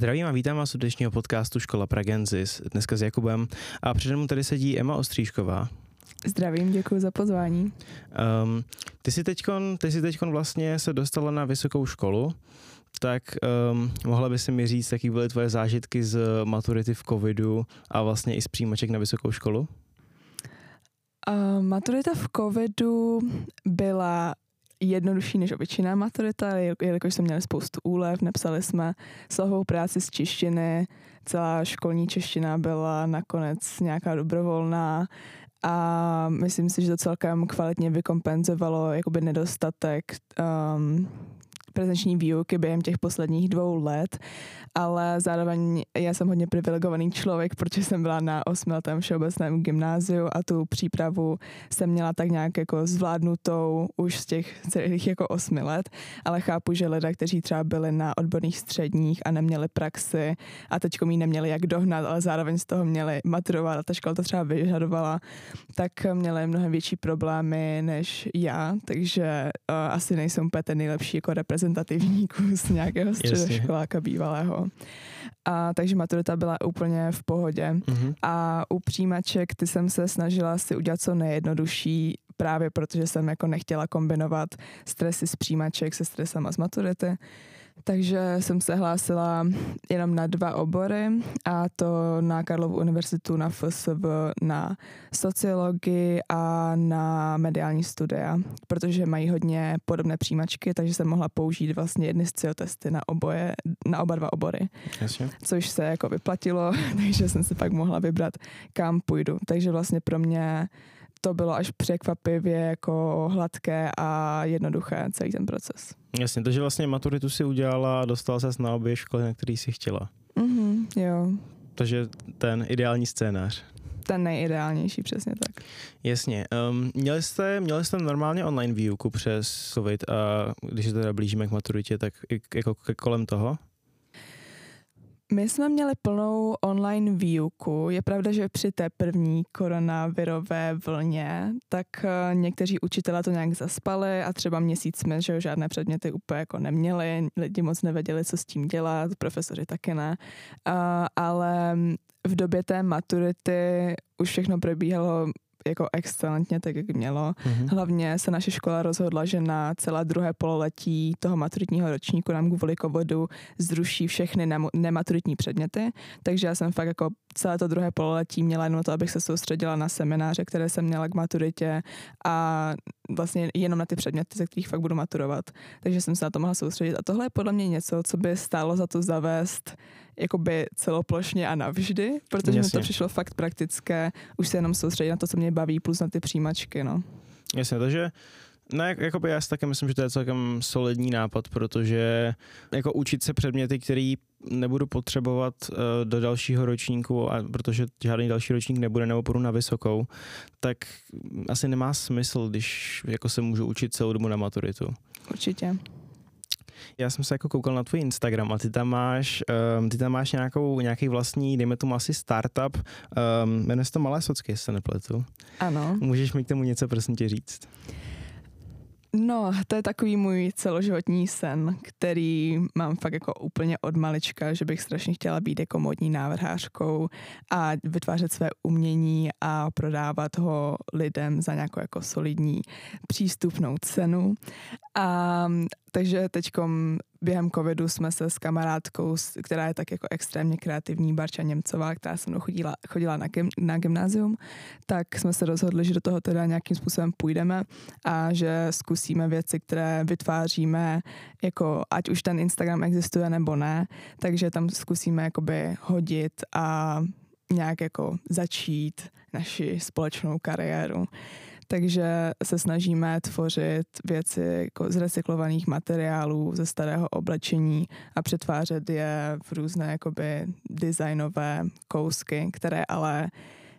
Zdravím a vítám vás u dnešního podcastu Škola Pragenzis, dneska s Jakubem a přede mnou tady sedí Emma Ostříšková. Zdravím, děkuji za pozvání. Um, ty jsi teďkon, ty jsi teďkon vlastně se dostala na vysokou školu, tak um, mohla by si mi říct, jaký byly tvoje zážitky z maturity v covidu a vlastně i z přijímaček na vysokou školu? Uh, maturita v covidu byla jednodušší než obyčejná maturita, jelikož jsme měli spoustu úlev, nepsali jsme slohovou práci z češtiny, celá školní čeština byla nakonec nějaká dobrovolná a myslím si, že to celkem kvalitně vykompenzovalo jakoby nedostatek um, prezenční výuky během těch posledních dvou let, ale zároveň já jsem hodně privilegovaný člověk, protože jsem byla na osmiletém všeobecném gymnáziu a tu přípravu jsem měla tak nějak jako zvládnutou už z těch celých jako osmi let, ale chápu, že lidé, kteří třeba byli na odborných středních a neměli praxi a teď mi neměli jak dohnat, ale zároveň z toho měli maturovat a ta škola to třeba vyžadovala, tak měli mnohem větší problémy než já, takže uh, asi nejsem úplně ten nejlepší jako reprezentativní kus nějakého středoškoláka bývalého. A takže maturita byla úplně v pohodě. Mm-hmm. A u přijímaček ty jsem se snažila si udělat co nejjednodušší, právě protože jsem jako nechtěla kombinovat stresy z přijímaček se stresama z maturity. Takže jsem se hlásila jenom na dva obory a to na Karlovu univerzitu na FSV na sociologii a na mediální studia, protože mají hodně podobné přijímačky, takže jsem mohla použít vlastně jedny z testy na oboje, na oba dva obory. Jasně. Což se jako vyplatilo, takže jsem si pak mohla vybrat, kam půjdu. Takže vlastně pro mě to bylo až překvapivě jako hladké a jednoduché celý ten proces. Jasně, takže vlastně maturitu si udělala a dostala se na obě školy, na který si chtěla. Mhm, jo. Takže ten ideální scénář. Ten nejideálnější, přesně tak. Jasně. Um, měli, jste, měli jste normálně online výuku přes COVID a když se teda blížíme k maturitě, tak jako kolem toho? My jsme měli plnou online výuku. Je pravda, že při té první koronavirové vlně, tak eh, někteří učitelé to nějak zaspali a třeba měsíc jsme, že žádné předměty úplně jako neměli, lidi moc nevěděli, co s tím dělat, profesoři taky ne. Uh, ale v době té maturity už všechno probíhalo jako excelentně, tak jak mělo. Mm-hmm. Hlavně se naše škola rozhodla, že na celé druhé pololetí toho maturitního ročníku nám kvůli covidu zruší všechny nematuritní předměty, takže já jsem fakt jako celé to druhé pololetí měla jenom to, abych se soustředila na semináře, které jsem měla k maturitě a vlastně jenom na ty předměty, ze kterých fakt budu maturovat. Takže jsem se na to mohla soustředit. A tohle je podle mě něco, co by stálo za to zavést jakoby celoplošně a navždy, protože Jasně. mi to přišlo fakt praktické, už se jenom soustředit na to, co mě baví, plus na ty přijímačky, no. Jasně, takže No, jak, jakoby já si také myslím, že to je celkem solidní nápad, protože jako učit se předměty, který nebudu potřebovat uh, do dalšího ročníku, a protože žádný další ročník nebude nebo půjdu na vysokou, tak asi nemá smysl, když jako se můžu učit celou dobu na maturitu. Určitě. Já jsem se jako koukal na tvůj Instagram a ty tam máš, um, ty tam máš nějakou, nějaký vlastní, dejme tomu asi startup, um, jmenuje se to Malé socky, jestli se nepletu. Ano. Můžeš mi k tomu něco prosím tě říct? No, to je takový můj celoživotní sen, který mám fakt jako úplně od malička, že bych strašně chtěla být jako modní návrhářkou a vytvářet své umění a prodávat ho lidem za nějakou jako solidní přístupnou cenu. A takže teďkom během covidu jsme se s kamarádkou, která je tak jako extrémně kreativní, Barča Němcová, která se mnou chodila, chodila na, gym, na gymnázium, tak jsme se rozhodli, že do toho teda nějakým způsobem půjdeme a že zkusíme věci, které vytváříme, jako ať už ten Instagram existuje nebo ne, takže tam zkusíme jakoby hodit a nějak jako začít naši společnou kariéru takže se snažíme tvořit věci jako z recyklovaných materiálů, ze starého oblečení a přetvářet je v různé jakoby designové kousky, které ale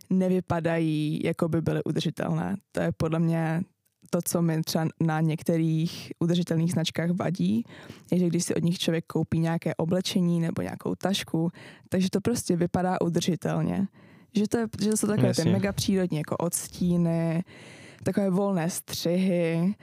nevypadají, jako by byly udržitelné. To je podle mě to, co mi třeba na některých udržitelných značkách vadí, je, že když si od nich člověk koupí nějaké oblečení nebo nějakou tašku, takže to prostě vypadá udržitelně. Že to, je, že to jsou takové ty mega přírodní jako odstíny, takové volné střihy,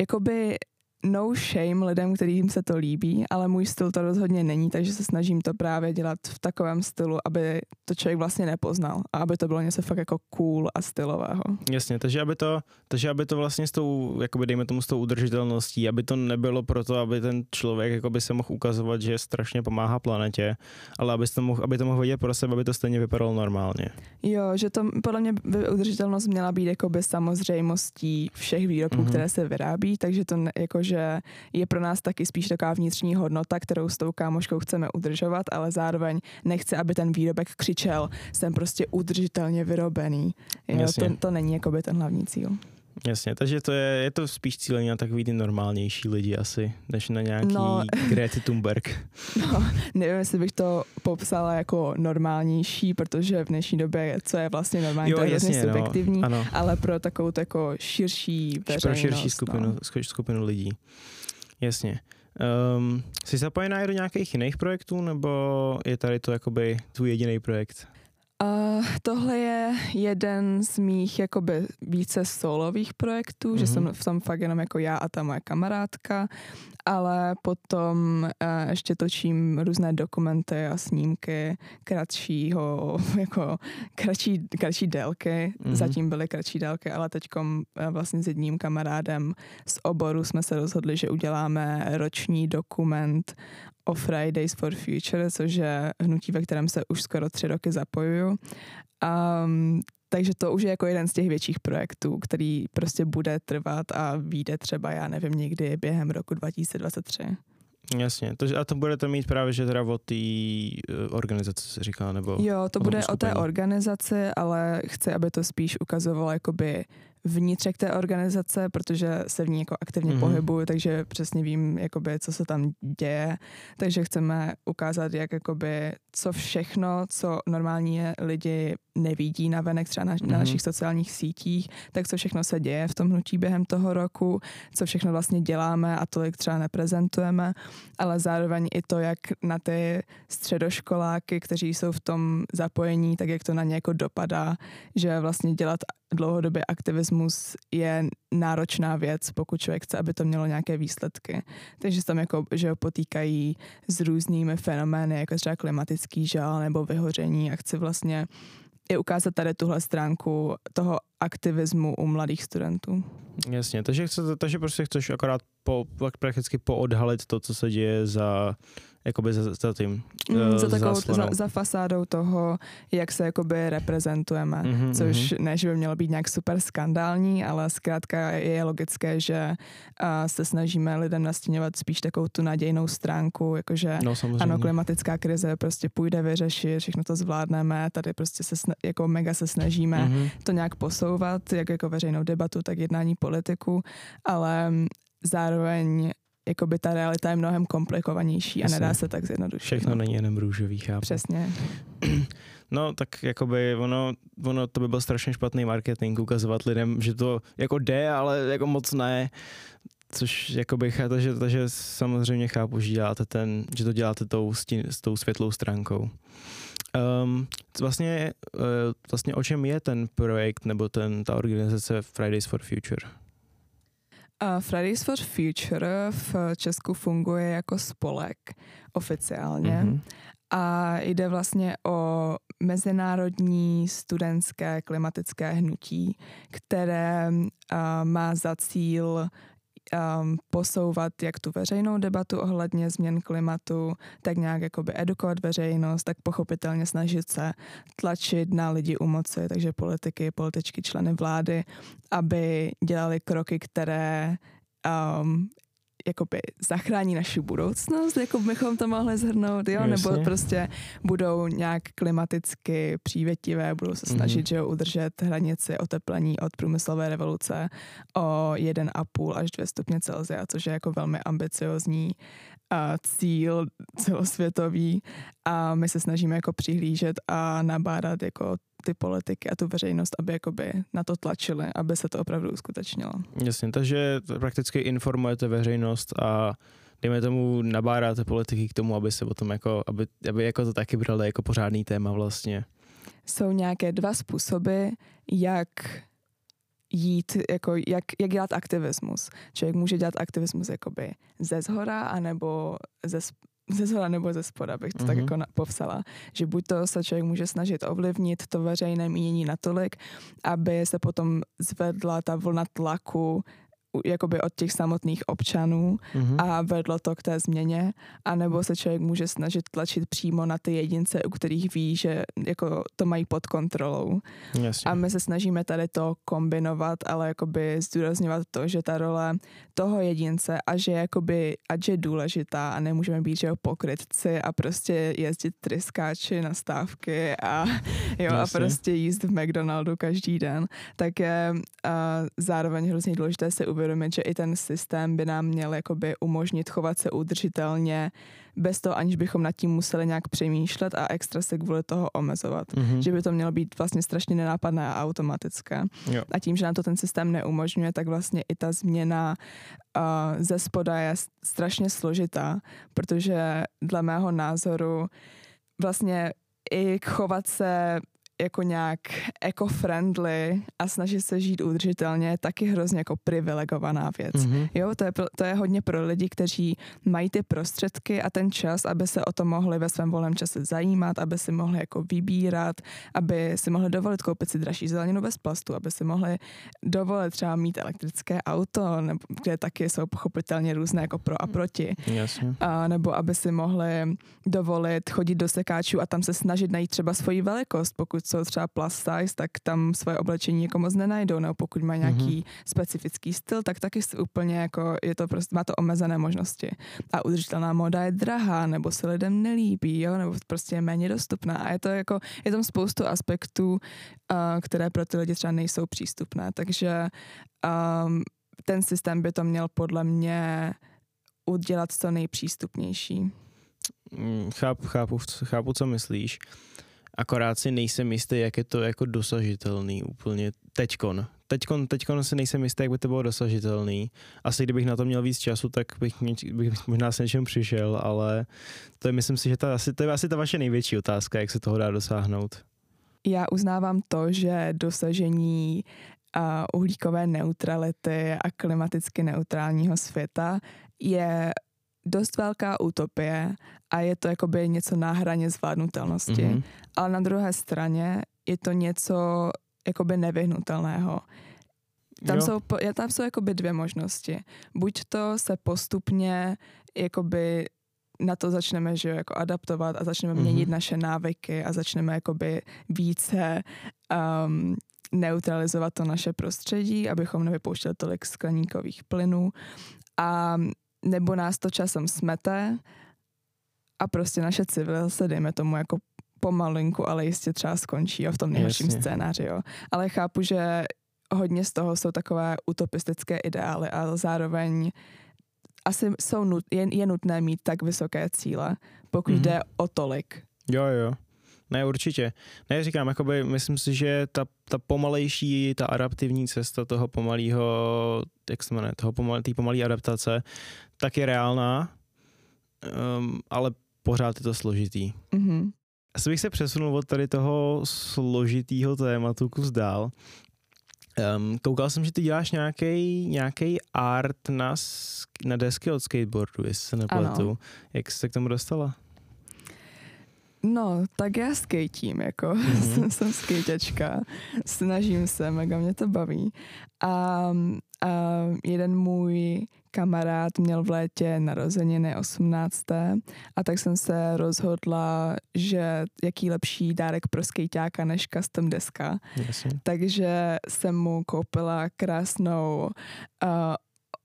jakoby no shame lidem, kterým se to líbí, ale můj styl to rozhodně není, takže se snažím to právě dělat v takovém stylu, aby to člověk vlastně nepoznal a aby to bylo něco fakt jako cool a stylového. Jasně, takže aby to, takže aby to vlastně s tou, jakoby dejme tomu s tou udržitelností, aby to nebylo proto, aby ten člověk jakoby se mohl ukazovat, že strašně pomáhá planetě, ale aby to mohl, aby to mohl vidět pro sebe, aby to stejně vypadalo normálně. Jo, že to podle mě by udržitelnost měla být jakoby samozřejmostí všech výrobků, mm-hmm. které se vyrábí, takže to ne, jakože je pro nás taky spíš taková vnitřní hodnota, kterou s tou kámoškou chceme udržovat, ale zároveň nechce, aby ten výrobek křičel, jsem prostě udržitelně vyrobený. Jo, to, to není jakoby ten hlavní cíl. Jasně, takže to je, je to spíš cílení na takový ty normálnější lidi asi, než na nějaký no, Greta Thunberg. No, nevím, jestli bych to popsala jako normálnější, protože v dnešní době, co je vlastně normální, jo, to je jasně, no, subjektivní, no, ale pro takovou jako širší veřejnost. Pro širší skupinu, no. skupinu lidí. Jasně. Um, jsi zapojená do nějakých jiných projektů, nebo je tady to jakoby tvůj jediný projekt? Uh, tohle je jeden z mých jakoby více solových projektů, mm-hmm. že jsem mhm. v tom fakt jenom jako já a ta moje kamarádka, ale potom uh, ještě točím různé dokumenty a snímky kratšího, jako kratší, kratší délky, mm-hmm. zatím byly kratší délky, ale teď uh, vlastně s jedním kamarádem z oboru jsme se rozhodli, že uděláme roční dokument o Fridays for Future, což je hnutí, ve kterém se už skoro tři roky zapojuju. Um, takže to už je jako jeden z těch větších projektů, který prostě bude trvat a vyjde třeba, já nevím, někdy během roku 2023. Jasně, to, a to budete mít právě, že teda o té uh, organizaci se říká, nebo? Jo, to bude o té organizaci, ale chci, aby to spíš ukazovalo jakoby vnitřek té organizace, protože se v ní jako aktivně mm-hmm. pohybuju, takže přesně vím, jakoby, co se tam děje. Takže chceme ukázat, jak jakoby, co všechno, co normálně lidi nevidí na venek třeba na, mm-hmm. na mhm. našich sociálních sítích, tak co všechno se děje v tom hnutí během toho roku, co všechno vlastně děláme a tolik třeba neprezentujeme, ale zároveň i to, jak na ty středoškoláky, kteří jsou v tom zapojení, tak jak to na ně jako dopadá, že vlastně dělat dlouhodobě aktivismus je náročná věc, pokud člověk chce, aby to mělo nějaké výsledky. Takže se tam jako, že potýkají s různými fenomény, jako třeba klimatický žal nebo vyhoření a chci vlastně i ukázat tady tuhle stránku toho aktivismu u mladých studentů. Jasně, takže, chce, takže prostě chceš akorát po, prakticky poodhalit to, co se děje za jakoby za, za tím mm, za, takovou, za, za fasádou toho, jak se jakoby reprezentujeme, mm-hmm, což mm-hmm. ne, že by mělo být nějak super skandální, ale zkrátka je logické, že uh, se snažíme lidem nastíňovat spíš takovou tu nadějnou stránku, jakože no, ano, klimatická krize prostě půjde vyřešit, všechno to zvládneme, tady prostě se sna- jako mega se snažíme mm-hmm. to nějak posouvat, jak jako veřejnou debatu, tak jednání politiku, ale zároveň jakoby ta realita je mnohem komplikovanější Jasně. a nedá se tak zjednodušit. Všechno no. není jenom růžový, chápu. Přesně. No, tak jakoby ono, ono to by byl strašně špatný marketing, ukazovat lidem, že to jako jde, ale jako moc ne. Což jakoby, takže, takže samozřejmě chápu, že, děláte ten, že to děláte tou, s tou světlou stránkou. Um, vlastně, uh, vlastně o čem je ten projekt nebo ten, ta organizace Fridays for Future? Fridays for Future v Česku funguje jako spolek oficiálně mm-hmm. a jde vlastně o mezinárodní studentské klimatické hnutí, které uh, má za cíl um, posouvat jak tu veřejnou debatu ohledně změn klimatu, tak nějak jakoby edukovat veřejnost, tak pochopitelně snažit se tlačit na lidi u moci, takže politiky, političky, členy vlády, aby dělali kroky, které um, jakoby zachrání naši budoucnost, jako bychom to mohli zhrnout, jo, Jasně. nebo prostě budou nějak klimaticky přívětivé, budou se snažit, mm-hmm. že jo, udržet hranici oteplení od průmyslové revoluce o 1,5 až 2 stupně Celsia, což je jako velmi ambiciozní a cíl celosvětový a my se snažíme jako přihlížet a nabádat jako ty politiky a tu veřejnost, aby jakoby na to tlačili, aby se to opravdu uskutečnilo. Jasně, takže prakticky informujete veřejnost a dejme tomu nabádáte politiky k tomu, aby se o tom jako, aby, aby jako to taky brali jako pořádný téma vlastně. Jsou nějaké dva způsoby, jak jít, jako jak, jak dělat aktivismus. Člověk může dělat aktivismus jakoby ze zhora, anebo ze, ze zhora nebo ze spoda, bych to mm-hmm. tak Mhm. jako na, popsala. Že buď to se člověk může snažit ovlivnit to veřejné mínění natolik, aby se potom zvedla ta vlna tlaku jakoby od těch samotných občanů Mhm. a vedlo to k té změně, anebo se člověk může snažit tlačit přímo na ty jedince, u kterých ví, že jako to mají pod kontrolou. Jasně. A my se snažíme tady to kombinovat, ale jakoby zdůrazňovat to, že ta role toho jedince a že jakoby, ať je důležitá a nemůžeme být, že jo, pokrytci a prostě jezdit tryskáči na stávky a jo, a prostě jíst v McDonaldu každý den, tak je uh, zároveň hrozně důležité si uvědomit, že i ten systém by nám měl jakoby umožnit chovat se udržitelně bez toho, aniž bychom nad tím museli nějak přemýšlet a extra se kvůli toho omezovat Mhm. že by to mělo být vlastně strašně nenápadné a automatické. Jo. A tím, že nám to ten systém neumožňuje, tak vlastně i ta změna uh, ze spoda je strašně složitá, protože dle mého názoru vlastně i chovat se jako nějak eco-friendly a snažit se žít udržitelně je taky hrozně jako privilegovaná věc. Mhm. Jo, to je, to je hodně pro lidi, kteří mají ty prostředky a ten čas, aby se o to mohli ve svém volném čase zajímat, aby si mohli jako vybírat, aby si mohli dovolit koupit si dražší zeleninu bez plastu, aby si mohli dovolit třeba mít elektrické auto, nebo, kde taky jsou pochopitelně různé jako pro a proti. Jasně. A, nebo aby si mohli dovolit chodit do sekáčů a tam se snažit najít třeba svoji velikost. Pokud jsou třeba plus size, tak tam svoje oblečení jako moc nenajdou, nebo pokud mají nějaký mm-hmm. specifický styl, tak taky s- úplně jako je to prostě, má to omezené možnosti. A udržitelná moda je drahá, nebo se lidem nelíbí, jo, nebo prostě je méně dostupná. A je to jako, je tam spoustu aspektů, uh, které pro ty lidi třeba nejsou přístupné. Takže um, ten systém by to měl podle mě udělat co nejpřístupnější. Mm, Chápu, chápu, co- chápu, co myslíš. Akorát si nejsem jistý, jak je to jako dosažitelný úplně teďkon. Teďkon, teďkon si nejsem jistý, jak by to bylo dosažitelný. Asi kdybych na to měl víc času, tak bych, něč, bych možná s něčem přišel, ale to je, myslím si, že ta, asi, to je asi ta vaše největší otázka, jak se toho dá dosáhnout. Já uznávám to, že dosažení uh, uhlíkové neutrality a klimaticky neutrálního světa je dost velká utopie a je to jakoby něco na hraně zvládnutelnosti. Mhm. Ale na druhé straně je to něco jakoby nevyhnutelného. Tam Jo. jsou, tam jsou jakoby dvě možnosti. Buď to se postupně jakoby na to začneme že jako adaptovat a začneme Mhm. mm-hmm. měnit naše návyky a začneme jakoby více um, neutralizovat to naše prostředí, abychom nevypouštěli tolik skleníkových plynů. A nebo nás to časem smete a prostě naše civilizace, dejme tomu jako pomalinku, ale jistě třeba skončí jo, v tom nejhorším Jasně. scénáři. Jo. Ale chápu, že hodně z toho jsou takové utopistické ideály, ale zároveň asi jsou nut, je, je nutné mít tak vysoké cíle, pokud Mhm. mm-hmm. jde o tolik. Jo, jo. Ne, určitě. Ne, říkám, jakoby, myslím si, že ta, ta pomalejší, ta adaptivní cesta toho pomalého, jak se jmenuje, toho pomal, té pomalé adaptace, tak je reálná, um, ale pořád je to složitý. Mm-hmm. Asi bych se přesunul od tady toho složitýho tématu kus dál. Um, koukal jsem, že ty děláš nějaký nějaký art na, na desky od skateboardu, jestli se nepletu. Ano. Jak jsi se k tomu dostala? No, tak já skejtím, jako Mhm. jsem, jsem skejťačka, snažím se, mega mě to baví. A, a jeden můj kamarád měl v létě narozeniny 18. a tak jsem se rozhodla, že jaký lepší dárek pro skejťáka než custom deska. Jasně. Takže jsem mu koupila krásnou uh,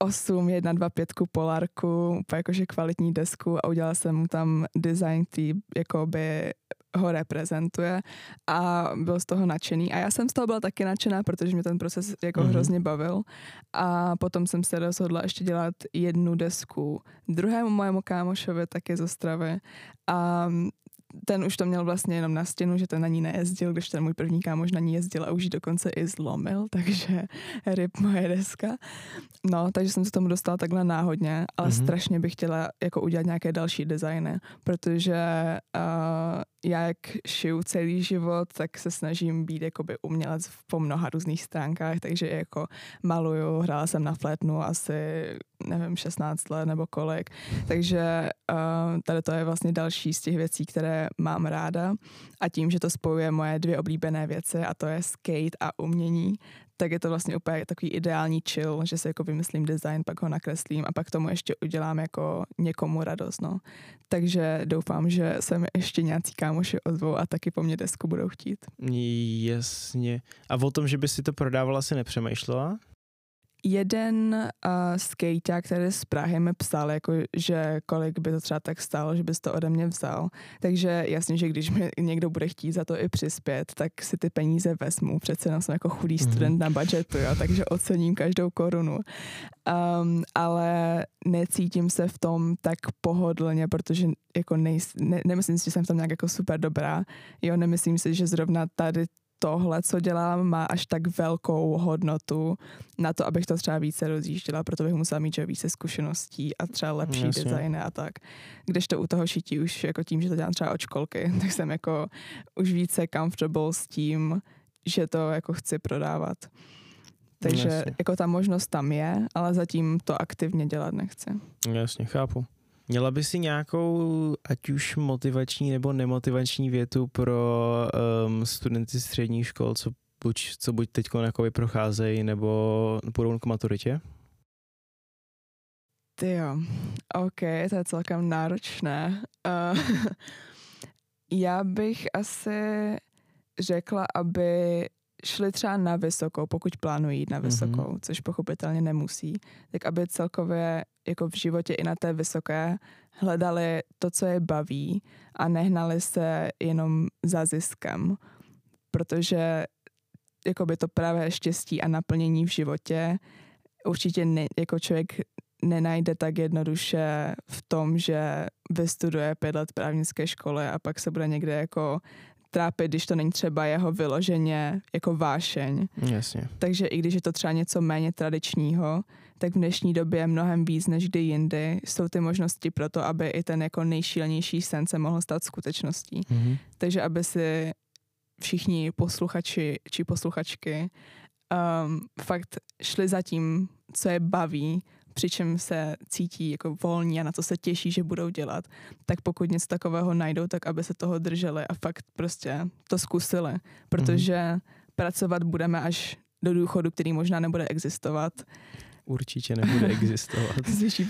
8, 1, 2, 5 polárku, úplně jakože kvalitní desku a udělala jsem mu tam design, který jakoby ho reprezentuje a byl z toho nadšený. A já jsem z toho byla taky nadšená, protože mě ten proces jako Mhm. mm-hmm. hrozně bavil. A potom jsem se rozhodla ještě dělat jednu desku druhému mojemu kámošovi, taky z Ostravy. A ten už to měl vlastně jenom na stěnu, že ten na ní nejezdil, když ten můj první kámoš na ní jezdil a už ji dokonce i zlomil, takže ryb moje deska. No, takže jsem se tomu dostala takhle náhodně, ale Mhm. mm-hmm. strašně bych chtěla jako udělat nějaké další designy, protože uh, já jak šiju celý život, tak se snažím být jakoby umělec po mnoha různých stránkách, takže jako maluju, hrála jsem na flétnu asi, nevím, 16 let nebo kolik, takže uh, tady to je vlastně další z těch věcí, které mám ráda. A tím, že to spojuje moje dvě oblíbené věci a to je skate a umění, tak je to vlastně úplně takový ideální chill, že si jako vymyslím design, pak ho nakreslím a pak tomu ještě udělám jako někomu radost, no. Takže doufám, že se mi ještě nějací kámoši ozvou a taky po mně desku budou chtít. Jasně. A o tom, že by si to prodávala, si nepřemýšlela? Jeden uh, skater, který z Prahy mi psal, jako, že kolik by to třeba tak stálo, že bys to ode mě vzal. Takže jasně, že když mi někdo bude chtít za to i přispět, tak si ty peníze vezmu. Přece jenom jsem jako chudý mm-hmm. student na budgetu, jo, takže ocením každou korunu. Um, ale necítím se v tom tak pohodlně, protože jako nejs, ne, nemyslím si, že jsem v tom nějak jako super dobrá. Jo, nemyslím si, že zrovna tady tohle, co dělám, má až tak velkou hodnotu na to, abych to třeba více rozjížděla, proto bych musela mít že více zkušeností a třeba lepší Jasně. designy a tak. Když to u toho šití už jako tím, že to dělám třeba od školky, tak jsem jako už více comfortable s tím, že to jako chci prodávat. Takže Jasně. jako ta možnost tam je, ale zatím to aktivně dělat nechci. Jasně, chápu. Měla by si nějakou, ať už motivační nebo nemotivační větu pro um, studenty středních škol, co buď, co buď teď procházejí nebo půjdou k maturitě? Ty jo, OK, to je celkem náročné. Uh, já bych asi řekla, aby šli třeba na vysokou, pokud plánují jít na mhm. vysokou, mm-hmm. což pochopitelně nemusí, tak aby celkově jako v životě i na té vysoké hledali to, co je baví a nehnali se jenom za ziskem, protože jako by to právě štěstí a naplnění v životě určitě ne, jako člověk nenajde tak jednoduše v tom, že vystuduje pět let právnické školy a pak se bude někde jako trápit, když to není třeba jeho vyloženě jako vášeň. Jasně. Takže i když je to třeba něco méně tradičního, tak v dnešní době mnohem víc než kdy jindy jsou ty možnosti pro to, aby i ten jako nejšílenější sen se mohl stát skutečností. Mm-hmm. Takže aby si všichni posluchači či posluchačky um, fakt šli za tím, co je baví, přičem se cítí jako volní a na co se těší, že budou dělat, tak pokud něco takového najdou, tak aby se toho drželi a fakt prostě to zkusili, protože mm-hmm. pracovat budeme až do důchodu, který možná nebude existovat. Určitě nebude existovat. S vyšší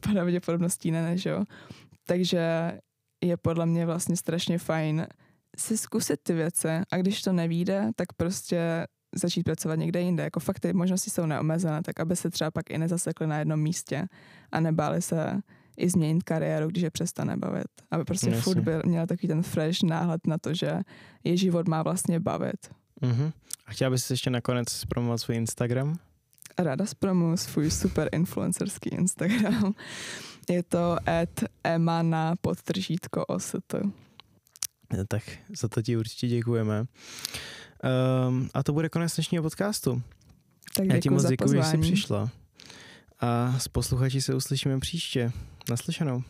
pravděpodobností ne, než jo. Takže je podle mě vlastně strašně fajn si zkusit ty věci a když to nevíde, tak prostě začít pracovat někde jinde. Jako fakt ty možnosti jsou neomezené, tak aby se třeba pak i nezasekli na jednom místě a nebáli se i změnit kariéru, když je přestane bavit. Aby prostě Jasně. furt byl, měl takový ten fresh náhled na to, že je život má vlastně bavit. Uh-huh. A chtěla bys ještě nakonec zpromovat svůj Instagram? Ráda zpromuji svůj super influencerský Instagram. Je to at emana podtržítko ost. Tak za to ti určitě děkujeme. Um, a to bude konec dnešního podcastu. Tak Já ti moc děkuji, že jsi přišla. A s posluchači se uslyšíme příště. Naslyšenou.